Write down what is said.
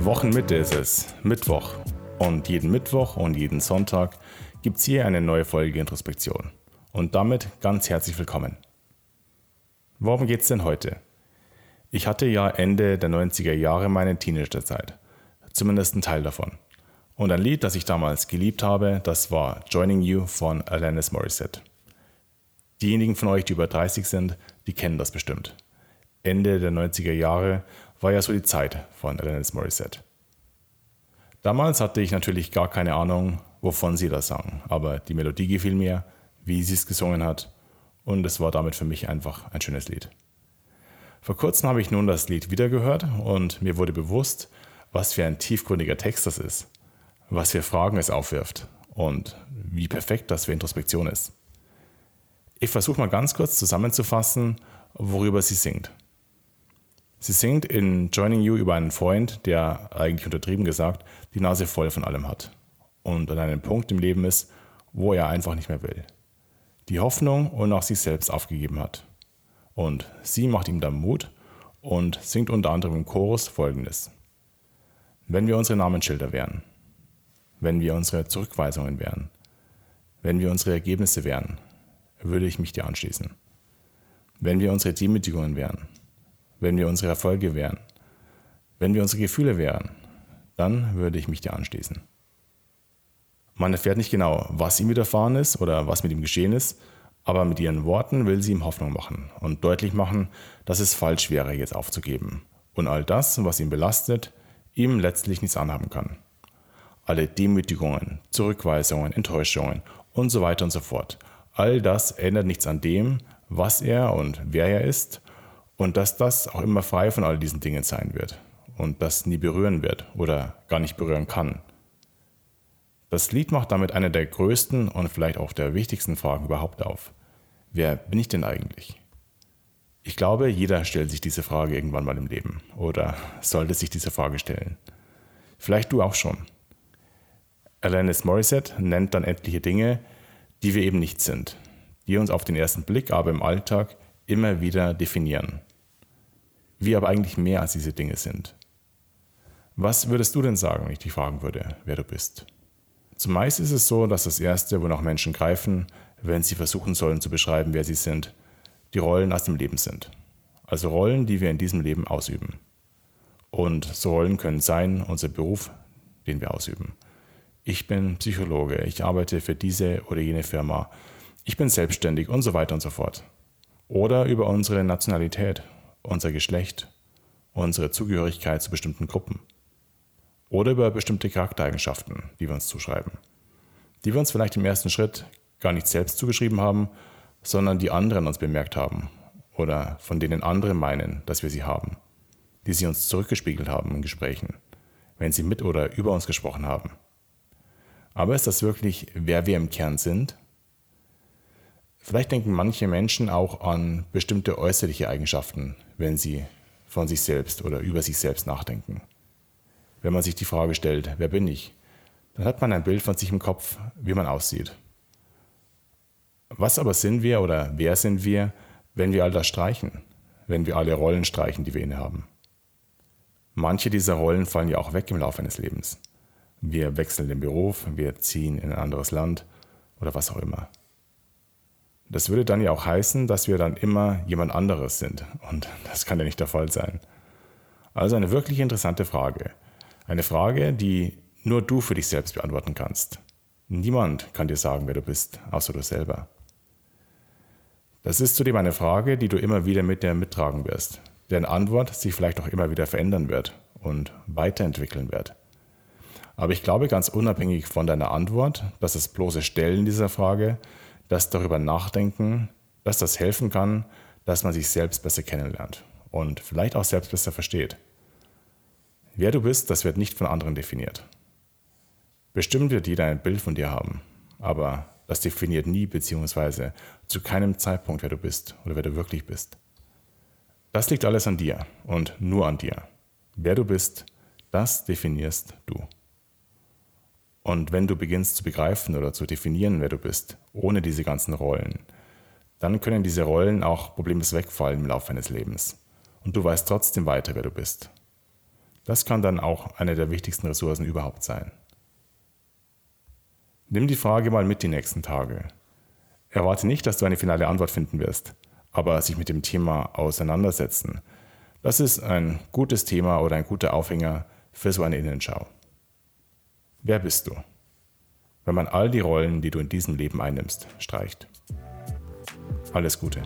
Wochenmitte ist es, Mittwoch. Und jeden Mittwoch und jeden Sonntag gibt es hier eine neue Folge Introspektion. Und damit ganz herzlich willkommen. Worum geht es denn heute? Ich hatte ja Ende der 90er Jahre meine Teenagerzeit. Zumindest ein Teil davon. Und ein Lied, das ich damals geliebt habe, das war Joining You von Alanis Morissette. Diejenigen von euch, die über 30 sind, die kennen das bestimmt. Ende der 90er Jahre war ja so die Zeit von Alanis Morissette. Damals hatte ich natürlich gar keine Ahnung, wovon sie das sang, aber die Melodie gefiel mir, wie sie es gesungen hat und es war damit für mich einfach ein schönes Lied. Vor kurzem habe ich nun das Lied wieder gehört und mir wurde bewusst, was für ein tiefgründiger Text das ist, was für Fragen es aufwirft und wie perfekt das für Introspektion ist. Ich versuche mal ganz kurz zusammenzufassen, worüber sie singt. Sie singt in Joining You über einen Freund, der eigentlich untertrieben gesagt die Nase voll von allem hat und an einem Punkt im Leben ist, wo er einfach nicht mehr will. Die Hoffnung und auch sich selbst aufgegeben hat. Und sie macht ihm dann Mut und singt unter anderem im Chorus folgendes. Wenn wir unsere Namensschilder wären, wenn wir unsere Zurückweisungen wären, wenn wir unsere Ergebnisse wären, würde ich mich dir anschließen. Wenn wir unsere Demütigungen wären, wenn wir unsere Erfolge wären, wenn wir unsere Gefühle wären, dann würde ich mich dir anschließen. Man erfährt nicht genau, was ihm widerfahren ist oder was mit ihm geschehen ist, aber mit ihren Worten will sie ihm Hoffnung machen und deutlich machen, dass es falsch wäre, jetzt aufzugeben und all das, was ihn belastet, ihm letztlich nichts anhaben kann. Alle Demütigungen, Zurückweisungen, Enttäuschungen und so weiter und so fort. All das ändert nichts an dem, was er und wer er ist und dass das auch immer frei von all diesen Dingen sein wird und das nie berühren wird oder gar nicht berühren kann. Das Lied macht damit eine der größten und vielleicht auch der wichtigsten Fragen überhaupt auf. Wer bin ich denn eigentlich? Ich glaube, jeder stellt sich diese Frage irgendwann mal im Leben oder sollte sich diese Frage stellen. Vielleicht du auch schon. Alanis Morissette nennt dann etliche Dinge, die wir eben nicht sind, die uns auf den ersten Blick aber im Alltag immer wieder definieren wir aber eigentlich mehr als diese Dinge sind. Was würdest du denn sagen, wenn ich dich fragen würde, wer du bist? Zumeist ist es so, dass das Erste, wonach Menschen greifen, wenn sie versuchen sollen zu beschreiben, wer sie sind, die Rollen aus dem Leben sind. Also Rollen, die wir in diesem Leben ausüben. Und so Rollen können sein unser Beruf, den wir ausüben. Ich bin Psychologe, ich arbeite für diese oder jene Firma, ich bin selbstständig und so weiter und so fort. Oder über unsere Nationalität unser Geschlecht, unsere Zugehörigkeit zu bestimmten Gruppen. Oder über bestimmte Charaktereigenschaften, die wir uns zuschreiben, die wir uns vielleicht im ersten Schritt gar nicht selbst zugeschrieben haben, sondern die anderen uns bemerkt haben oder von denen andere meinen, dass wir sie haben, die sie uns zurückgespiegelt haben in Gesprächen, wenn sie mit oder über uns gesprochen haben. Aber ist das wirklich, wer wir im Kern sind? Vielleicht denken manche Menschen auch an bestimmte äußerliche Eigenschaften, wenn sie von sich selbst oder über sich selbst nachdenken. Wenn man sich die Frage stellt, wer bin ich, dann hat man ein Bild von sich im Kopf, wie man aussieht. Was aber sind wir oder wer sind wir, wenn wir all das streichen, wenn wir alle Rollen streichen, die wir innehaben? Manche dieser Rollen fallen ja auch weg im Laufe eines Lebens. Wir wechseln den Beruf, wir ziehen in ein anderes Land oder was auch immer. Das würde dann ja auch heißen, dass wir dann immer jemand anderes sind. Und das kann ja nicht der Fall sein. Also eine wirklich interessante Frage. Eine Frage, die nur du für dich selbst beantworten kannst. Niemand kann dir sagen, wer du bist, außer du selber. Das ist zudem eine Frage, die du immer wieder mit dir mittragen wirst, deren Antwort sich vielleicht auch immer wieder verändern wird und weiterentwickeln wird. Aber ich glaube ganz unabhängig von deiner Antwort, dass das bloße Stellen dieser Frage das darüber nachdenken, dass das helfen kann, dass man sich selbst besser kennenlernt und vielleicht auch selbst besser versteht. Wer du bist, das wird nicht von anderen definiert. Bestimmt wird jeder ein Bild von dir haben, aber das definiert nie bzw. zu keinem Zeitpunkt, wer du bist oder wer du wirklich bist. Das liegt alles an dir und nur an dir. Wer du bist, das definierst du. Und wenn du beginnst zu begreifen oder zu definieren, wer du bist, ohne diese ganzen Rollen, dann können diese Rollen auch problemlos wegfallen im Laufe eines Lebens. Und du weißt trotzdem weiter, wer du bist. Das kann dann auch eine der wichtigsten Ressourcen überhaupt sein. Nimm die Frage mal mit die nächsten Tage. Erwarte nicht, dass du eine finale Antwort finden wirst, aber sich mit dem Thema auseinandersetzen, das ist ein gutes Thema oder ein guter Aufhänger für so eine Innenschau. Wer bist du? Wenn man all die Rollen, die du in diesem Leben einnimmst, streicht. Alles Gute.